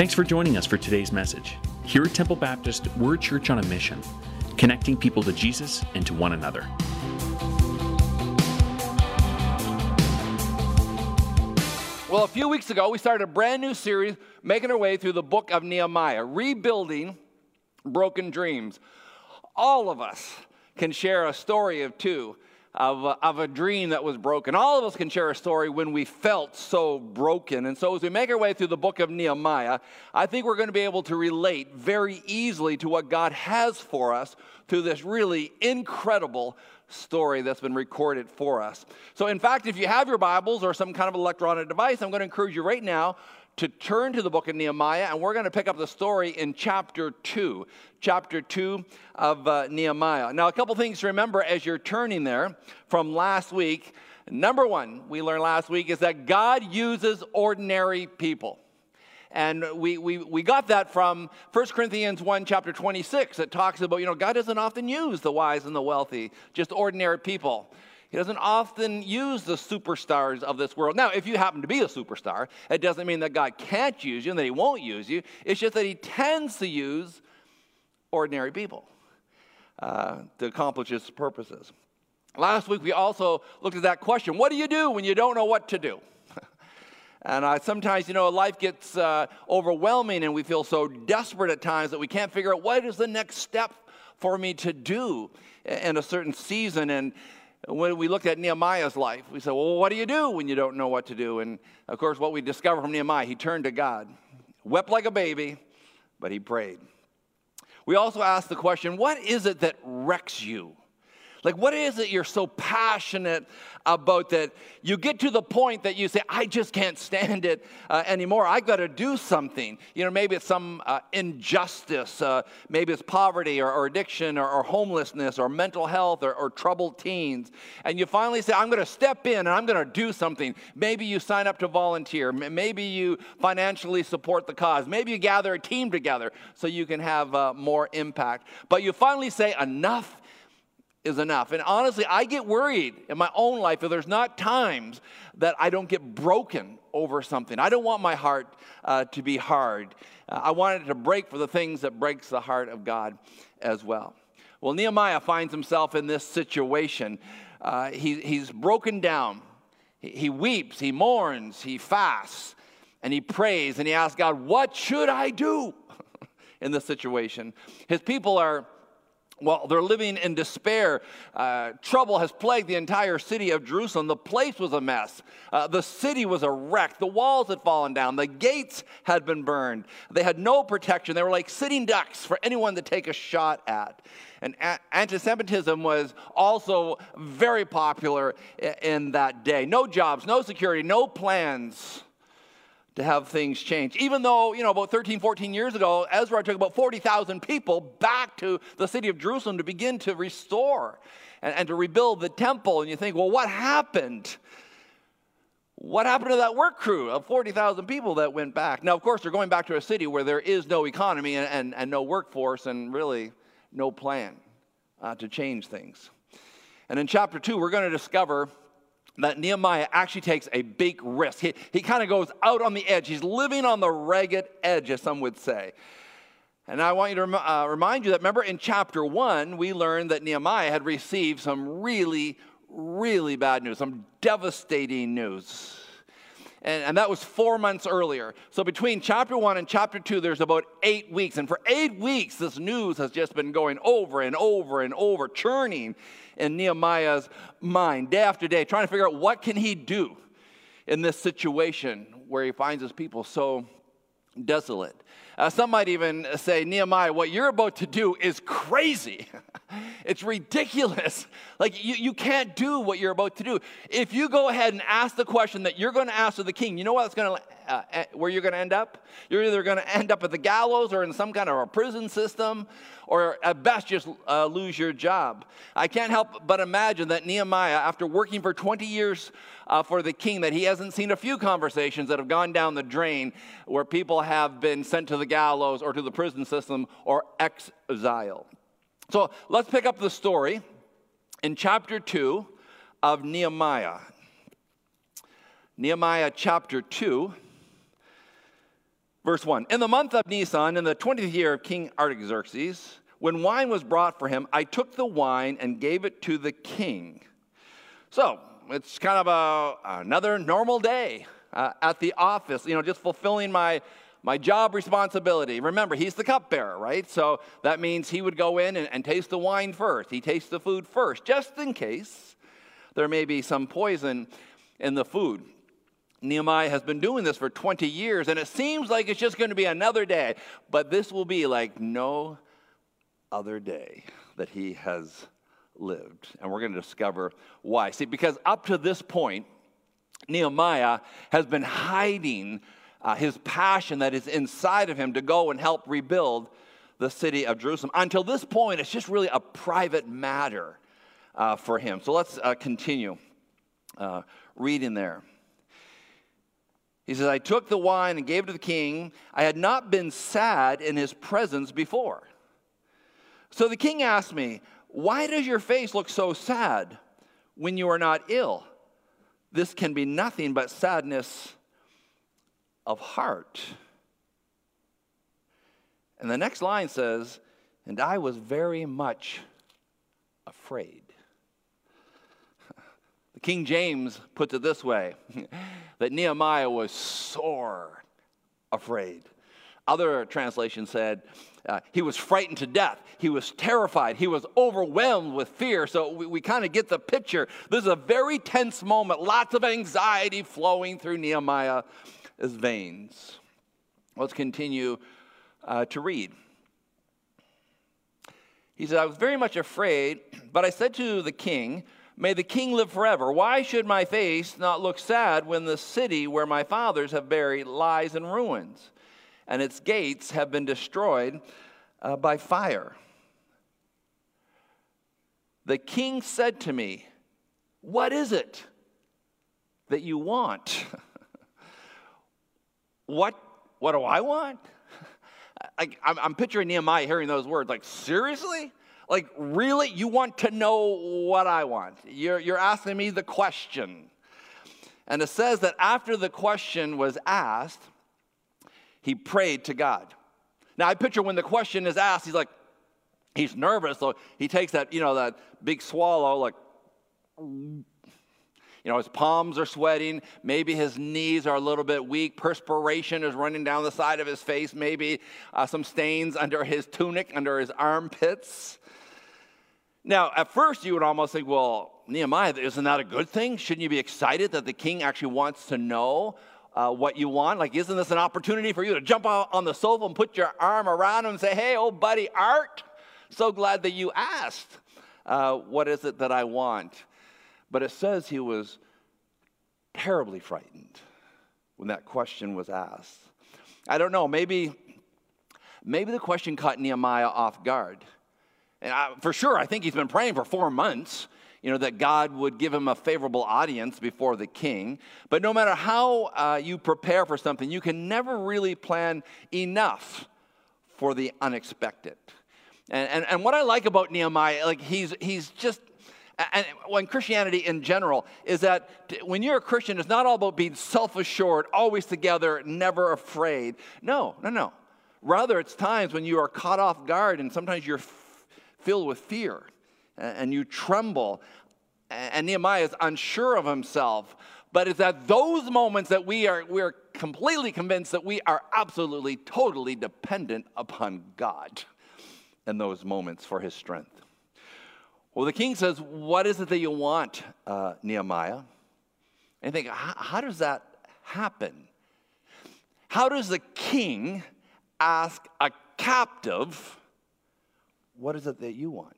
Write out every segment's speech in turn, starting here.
Thanks for joining us for today's message. Here at Temple Baptist, we're a church on a mission, connecting people to Jesus and to one another. Well, a few weeks ago, we started a brand new series making our way through the book of Nehemiah, rebuilding broken dreams. All of us can share a story of two of a, of a dream that was broken. All of us can share a story when we felt so broken. And so, as we make our way through the book of Nehemiah, I think we're going to be able to relate very easily to what God has for us through this really incredible story that's been recorded for us. So, in fact, if you have your Bibles or some kind of electronic device, I'm going to encourage you right now to turn to the book of Nehemiah, and we're going to pick up the story in chapter 2. Chapter 2 of uh, Nehemiah. Now, a couple things to remember as you're turning there from last week. Number one, we learned last week is that God uses ordinary people. And we, we, we got that from 1 Corinthians 1, chapter 26. It talks about, you know, God doesn't often use the wise and the wealthy, just ordinary people. He doesn't often use the superstars of this world. Now, if you happen to be a superstar, it doesn't mean that God can't use you and that He won't use you. It's just that He tends to use ordinary people uh, to accomplish His purposes. Last week, we also looked at that question what do you do when you don't know what to do? and uh, sometimes, you know, life gets uh, overwhelming and we feel so desperate at times that we can't figure out what is the next step for me to do in a certain season. And when we looked at Nehemiah's life, we said, well, what do you do when you don't know what to do? And of course, what we discovered from Nehemiah, he turned to God, wept like a baby, but he prayed. We also asked the question, what is it that wrecks you? Like, what is it you're so passionate about that you get to the point that you say, I just can't stand it uh, anymore. I've got to do something. You know, maybe it's some uh, injustice, uh, maybe it's poverty or, or addiction or, or, homelessness or mental health or, or troubled teens. And you finally say, I'm going to step in and I'm going to do something. Maybe you sign up to volunteer. Maybe you financially support the cause. Maybe you gather a team together so you can have uh, more impact. But you finally say, enough is enough. And honestly, I get worried in my own life if there's not times that I don't get broken over something. I don't want my heart uh, to be hard. Uh, I want it to break for the things that breaks the heart of God as well. Well, Nehemiah finds himself in this situation. Uh, he, he's broken down. He, he weeps, he mourns, he fasts, and he prays, and he asks God, What should I do in this situation? His people are well, they're living in despair. Uh, trouble has plagued the entire city of Jerusalem. The place was a mess. Uh, the city was a wreck. The walls had fallen down. The gates had been burned. They had no protection. They were like sitting ducks for anyone to take a shot at. And a- anti Semitism was also very popular in that day. No jobs, no security, no plans to have things change. Even though, you know, about 13, 14 years ago, Ezra took about 40,000 people back to the city of Jerusalem to begin to restore and, and to rebuild the temple. And you think, well, what happened? What happened to that work crew of 40,000 people that went back? Now, of course, they're going back to a city where there is no economy and, and, and no workforce and really no plan uh, to change things. And in chapter 2, we're going to discover that Nehemiah actually takes a big risk. He, he kind of goes out on the edge. He's living on the ragged edge, as some would say. And I want you to uh, remind you that, remember, in chapter one, we learned that Nehemiah had received some really, really bad news, some devastating news. And, and, that was four months earlier. So between chapter one and chapter two, there's about eight weeks. And for eight weeks, this news has just been going over and over and over, churning in Nehemiah's mind day after day, trying to figure out what can he do in this situation where he finds his people so desolate. Uh, some might even say, Nehemiah, what you're about to do is crazy. it's ridiculous. Like, you, you can't do what you're about to do. If you go ahead and ask the question that you're going to ask of the king, you know what's going to, uh, where you're going to end up? You're either going to end up at the gallows or in some kind of a prison system, or at best just uh, lose your job. I can't help but imagine that Nehemiah, after working for 20 years uh, for the king, that he hasn't seen a few conversations that have gone down the drain where people have been sent to the gallows or to the prison system or exile. So let's pick up the story in chapter 2 of Nehemiah. Nehemiah chapter 2 Verse 1 In the month of Nisan, in the 20th year of King Artaxerxes, when wine was brought for him, I took the wine and gave it to the king. So it's kind of a, another normal day uh, at the office, you know, just fulfilling my, my job responsibility. Remember, he's the cupbearer, right? So that means he would go in and, and taste the wine first. He tastes the food first, just in case there may be some poison in the food. Nehemiah has been doing this for 20 years, and it seems like it's just going to be another day, but this will be like no other day that he has lived. And we're going to discover why. See, because up to this point, Nehemiah has been hiding uh, his passion that is inside of him to go and help rebuild the city of Jerusalem. Until this point, it's just really a private matter uh, for him. So let's uh, continue uh, reading there. He says, I took the wine and gave it to the king. I had not been sad in his presence before. So the king asked me, Why does your face look so sad when you are not ill? This can be nothing but sadness of heart. And the next line says, And I was very much afraid. King James puts it this way that Nehemiah was sore afraid. Other translations said uh, he was frightened to death. He was terrified. He was overwhelmed with fear. So we, we kind of get the picture. This is a very tense moment, lots of anxiety flowing through Nehemiah's veins. Let's continue uh, to read. He said, I was very much afraid, but I said to the king, May the king live forever. Why should my face not look sad when the city where my fathers have buried lies in ruins and its gates have been destroyed uh, by fire? The king said to me, What is it that you want? what, what do I want? I, am picturing Nehemiah hearing those words like, Seriously? Like, really? You want to know what I want? You're, you're asking me the question. And it says that after the question was asked, he prayed to God. Now, I picture when the question is asked, he's like, he's nervous, so he takes that, you know, that big swallow, like, you know, his palms are sweating. Maybe his knees are a little bit weak. Perspiration is running down the side of his face. Maybe uh, some stains under his tunic, under his armpits. Now, at first, you would almost think, well, Nehemiah, isn't that a good thing? Shouldn't you be excited that the king actually wants to know uh, what you want? Like, isn't this an opportunity for you to jump out on the sofa and put your arm around him and say, hey, old buddy Art, so glad that you asked. Uh, what is it that I want? But it says he was terribly frightened when that question was asked. I don't know, maybe, maybe the question caught Nehemiah off guard. And I, for sure, I think he's been praying for four months, you know, that God would give him a favorable audience before the king. But no matter how uh, you prepare for something, you can never really plan enough for the unexpected. And, and, and what I like about Nehemiah, like he's, he's just, and when Christianity in general is that when you're a Christian, it's not all about being self assured, always together, never afraid. No, no, no. Rather, it's times when you are caught off guard and sometimes you're filled with fear and you tremble. And Nehemiah is unsure of himself. But it's at those moments that we are we're completely convinced that we are absolutely, totally dependent upon God in those moments for his strength. Well, the king says, What is it that you want, uh, Nehemiah? And think, How does that happen? How does the king ask a captive what is it that you want?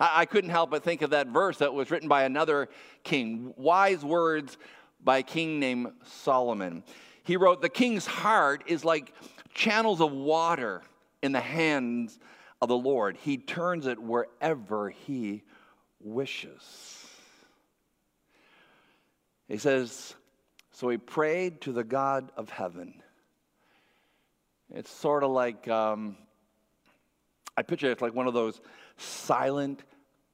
I, I couldn't help but think of that verse that was written by another king, wise words by a king named Solomon. He wrote, The king's heart is like channels of water in the hands of the Lord. He turns it wherever he wishes. He says, So he prayed to the God of heaven. It's sort of like um, I picture it's like one of those silent,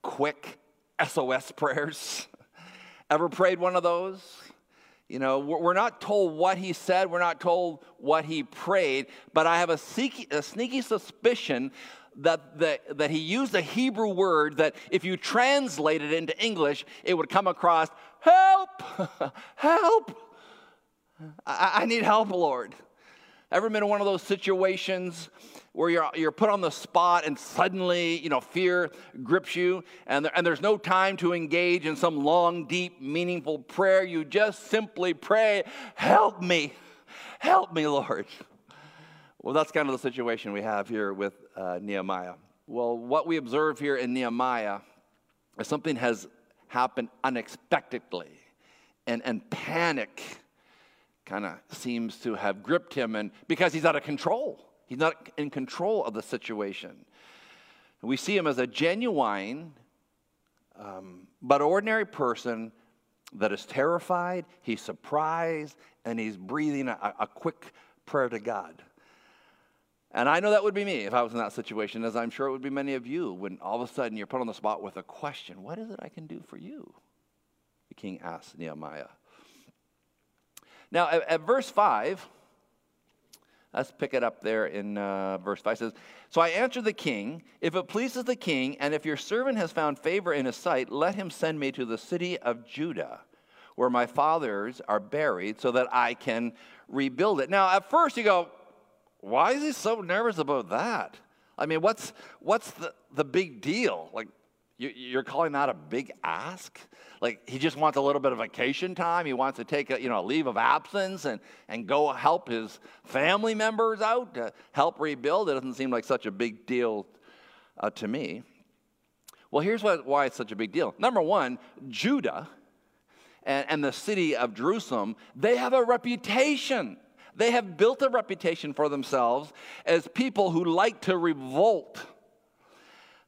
quick SOS prayers. Ever prayed one of those? You know, we're not told what he said, we're not told what he prayed, but I have a sneaky, a sneaky suspicion that, that, that he used a Hebrew word that if you translate it into English, it would come across help, help. I, I need help, Lord. Ever been in one of those situations where you're, you're put on the spot and suddenly, you know, fear grips you and, there, and there's no time to engage in some long, deep, meaningful prayer. You just simply pray, help me, help me, Lord. Well, that's kind of the situation we have here with uh, Nehemiah. Well, what we observe here in Nehemiah is something has happened unexpectedly and, and panic kind of seems to have gripped him and because he's out of control He's not in control of the situation. We see him as a genuine um, but ordinary person that is terrified, he's surprised, and he's breathing a, a quick prayer to God. And I know that would be me if I was in that situation, as I'm sure it would be many of you when all of a sudden you're put on the spot with a question What is it I can do for you? The king asked Nehemiah. Now, at, at verse 5, Let's pick it up there in uh, verse 5. It says, So I answered the king, If it pleases the king, and if your servant has found favor in his sight, let him send me to the city of Judah, where my fathers are buried, so that I can rebuild it. Now, at first you go, Why is he so nervous about that? I mean, what's, what's the, the big deal? Like, you're calling that a big ask? Like he just wants a little bit of vacation time. He wants to take a you know a leave of absence and, and go help his family members out to help rebuild. It doesn't seem like such a big deal uh, to me. Well, here's what, why it's such a big deal. Number one, Judah and, and the city of Jerusalem, they have a reputation. They have built a reputation for themselves as people who like to revolt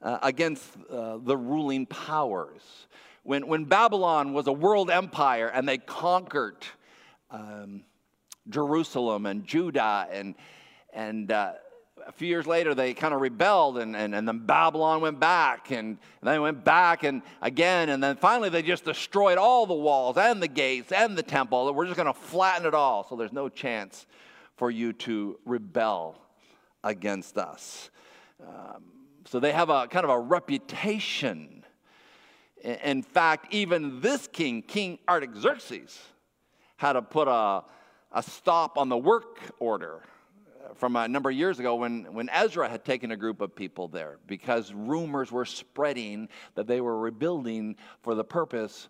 uh, against uh, the ruling powers. When, when Babylon was a world empire and they conquered um, Jerusalem and Judah, and, and uh, a few years later they kind of rebelled, and, and, and then Babylon went back, and, and then went back and again, and then finally they just destroyed all the walls and the gates and the temple. We're just going to flatten it all, so there's no chance for you to rebel against us. Um, so they have a kind of a reputation. In fact, even this king, King Artaxerxes, had to put a, a stop on the work order from a number of years ago when, when Ezra had taken a group of people there because rumors were spreading that they were rebuilding for the purpose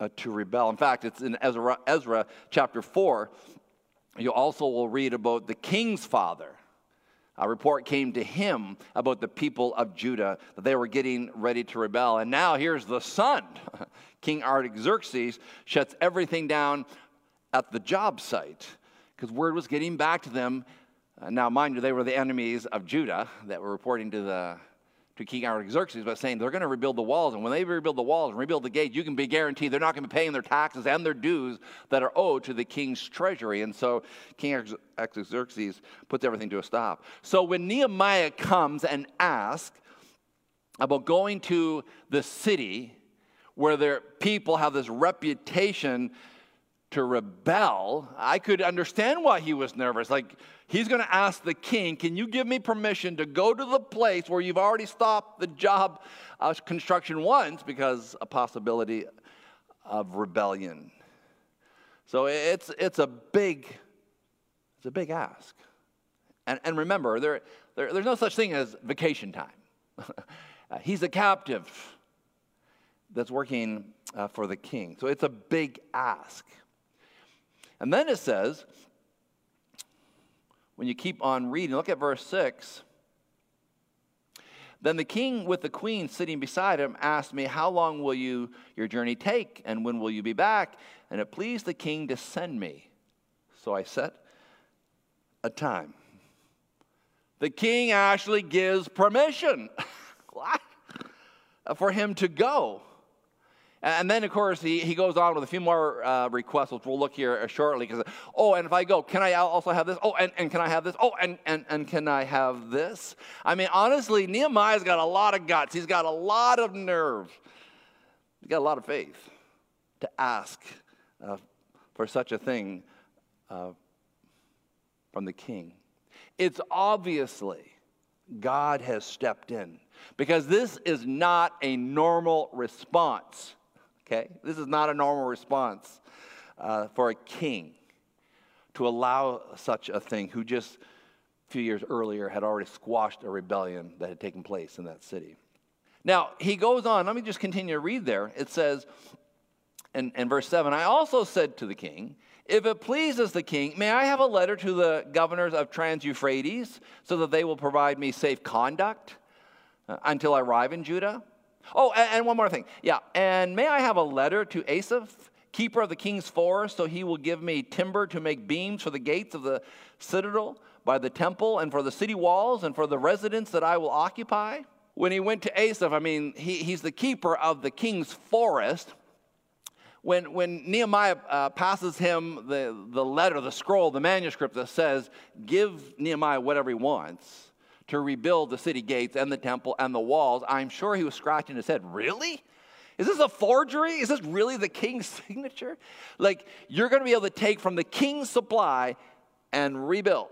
uh, to rebel. In fact, it's in Ezra, Ezra chapter 4. You also will read about the king's father a report came to him about the people of Judah that they were getting ready to rebel. And now here's the son. King Artaxerxes shuts everything down at the job site because word was getting back to them. Uh, now, mind you, they were the enemies of Judah that were reporting to the to King Artaxerxes by saying they're going to rebuild the walls. And when they rebuild the walls and rebuild the gates, you can be guaranteed they're not going to be paying their taxes and their dues that are owed to the king's treasury. And so King Artaxerxes puts everything to a stop. So when Nehemiah comes and asks about going to the city where their people have this reputation to rebel, I could understand why he was nervous. Like, he's going to ask the king, Can you give me permission to go to the place where you've already stopped the job uh, construction once because a possibility of rebellion? So it's, it's a big it's a big ask. And, and remember, there, there, there's no such thing as vacation time. He's a captive that's working uh, for the king. So it's a big ask. And then it says, when you keep on reading, look at verse 6. Then the king with the queen sitting beside him asked me, How long will you your journey take, and when will you be back? And it pleased the king to send me. So I set a time. The king actually gives permission for him to go. And then, of course, he, he goes on with a few more uh, requests, which we'll look here uh, shortly. Because, oh, and if I go, can I also have this? Oh, and, and can I have this? Oh, and, and, and can I have this? I mean, honestly, Nehemiah's got a lot of guts. He's got a lot of nerve. He's got a lot of faith to ask uh, for such a thing uh, from the king. It's obviously God has stepped in because this is not a normal response. Okay? This is not a normal response uh, for a king to allow such a thing who just a few years earlier had already squashed a rebellion that had taken place in that city. Now, he goes on, let me just continue to read there. It says in, in verse 7 I also said to the king, if it pleases the king, may I have a letter to the governors of Trans Euphrates so that they will provide me safe conduct uh, until I arrive in Judah? Oh, and, and, one more thing. Yeah, and may I have a letter to Asaph, keeper of the king's forest, so he will give me timber to make beams for the gates of the citadel by the temple and for the city walls and for the residence that I will occupy? When he went to Asaph, I mean, he, he's the keeper of the king's forest when, when Nehemiah uh, passes him the, the letter, the scroll, the manuscript that says, give Nehemiah whatever he wants to rebuild the city gates and the temple and the walls, I'm sure he was scratching his head. Really? Is this a forgery? Is this really the king's signature? Like, you're going to be able to take from the king's supply and rebuild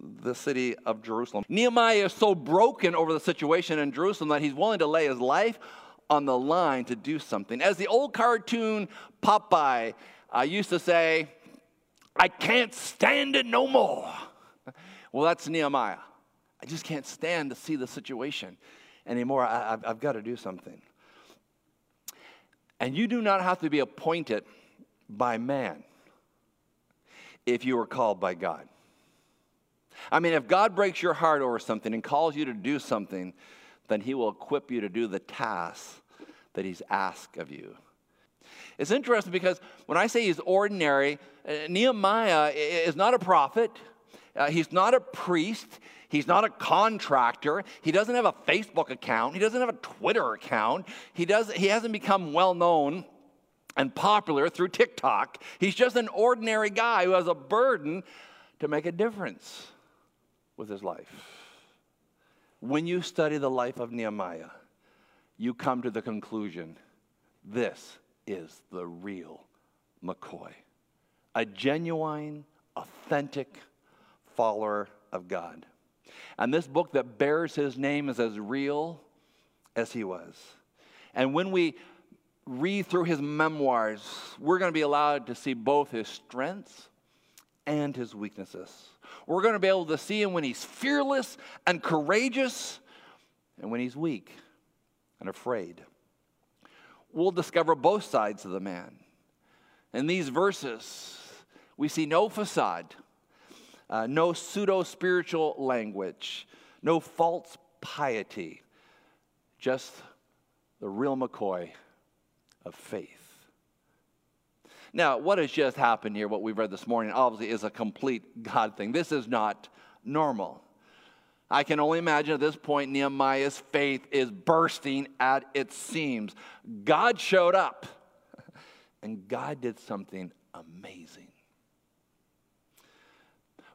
the city of Jerusalem. Nehemiah is so broken over the situation in Jerusalem that he's willing to lay his life on the line to do something. As the old cartoon Popeye uh, used to say, I can't stand it no more. Well, that's Nehemiah. I just can't stand to see the situation anymore. I, have got to do something. And you do not have to be appointed by man if you are called by God. I mean, if God breaks your heart over something and calls you to do something, then He will equip you to do the task that He's asked of you. It's interesting because when I say he's ordinary, uh, Nehemiah is not a prophet, uh, he's not a priest, he's not a contractor, he doesn't have a Facebook account, he doesn't have a Twitter account, he, does, he hasn't become well known and popular through TikTok. He's just an ordinary guy who has a burden to make a difference with his life. When you study the life of Nehemiah, you come to the conclusion this is the real McCoy, a genuine, authentic follower of God. And this book that bears his name is as real as he was. And when we read through his memoirs, we're going to be allowed to see both his strengths and his weaknesses. We're going to be able to see him when he's fearless and courageous and when he's weak and afraid. We'll discover both sides of the man. In these verses, we see no facade, uh, no pseudo spiritual language, no false piety, just the real McCoy of faith. Now, what has just happened here, what we've read this morning, obviously is a complete God thing. This is not normal. I can only imagine at this point Nehemiah's faith is bursting at its seams. God showed up, and God did something amazing.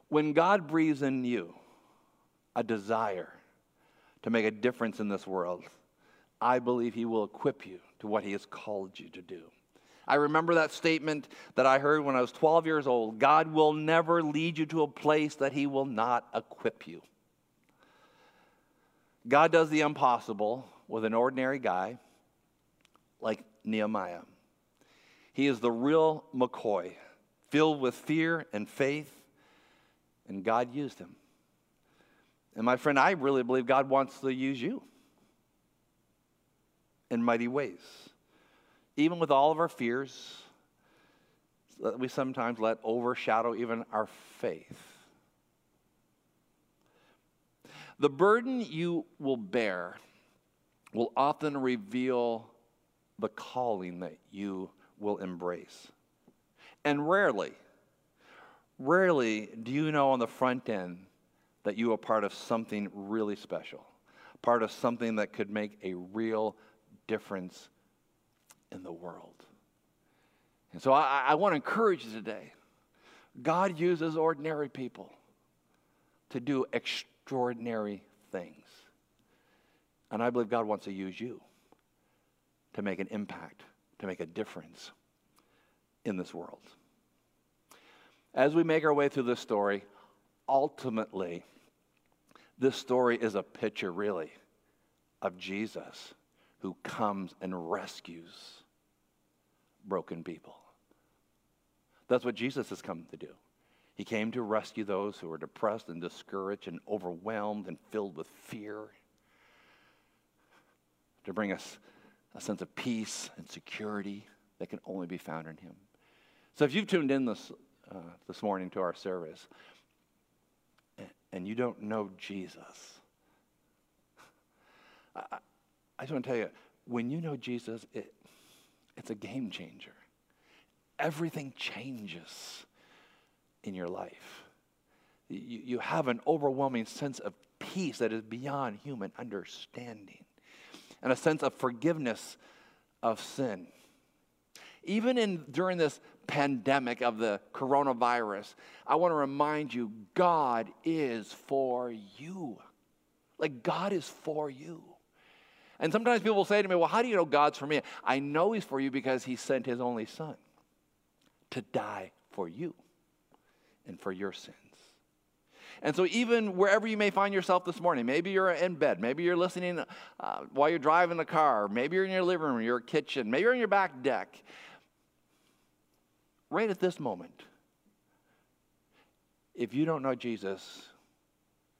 When God breathes in you a desire to make a difference in this world, I believe He will equip you to what He has called you to do. I remember that statement that I heard when I was 12 years old God will never lead you to a place that He will not equip you. God does the impossible with an ordinary guy like Nehemiah. He is the real McCoy, filled with fear and faith, and God used him. And my friend, I really believe God wants to use you in mighty ways. Even with all of our fears, we sometimes let overshadow even our faith. The burden you will bear will often reveal the calling that you will embrace. And rarely, rarely do you know on the front end that you are part of something really special, part of something that could make a real difference in the world. And so I, I want to encourage you today. God uses ordinary people to do extraordinary extraordinary things. And I believe God wants to use you to make an impact, to make a difference in this world. As we make our way through this story, ultimately, this story is a picture, really, of Jesus who comes and rescues broken people. That's what Jesus has come to do. He came to rescue those who are depressed and discouraged and overwhelmed and filled with fear, to bring us a sense of peace and security that can only be found in Him. So if you've tuned in this, uh, this morning to our service and you don't know Jesus, I, I just want to tell you, when you know Jesus, it, it's a game changer. Everything changes in your life. You, you have an overwhelming sense of peace that is beyond human understanding and a sense of forgiveness of sin. Even in, during this pandemic of the coronavirus, I want to remind you God is for you. Like, God is for you. And sometimes people will say to me, Well, how do you know God's for me? I know He's for you because He sent His only Son to die for you and for your sins. And so, even wherever you may find yourself this morning, maybe you're in bed, maybe you're listening uh, while you're driving the car, maybe you're in your living room, your kitchen, maybe you're on your back deck, right at this moment, if you don't know Jesus,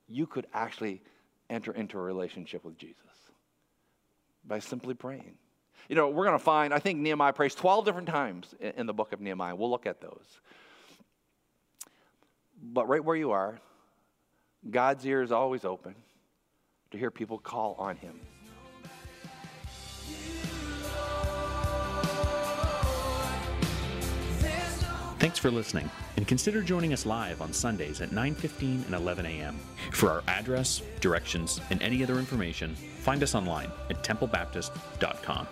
you could actually enter into a relationship with Jesus by simply praying. You know, we're going to find, I think Nehemiah prays 12 different times in the book of Nehemiah. We'll look at those. But right where you are, God's ear is always open to hear people call on him. Thanks for listening, and consider joining us live on Sundays at 9:15 and 11 a.m. For our address, directions, and any other information, find us online at templebaptist.com.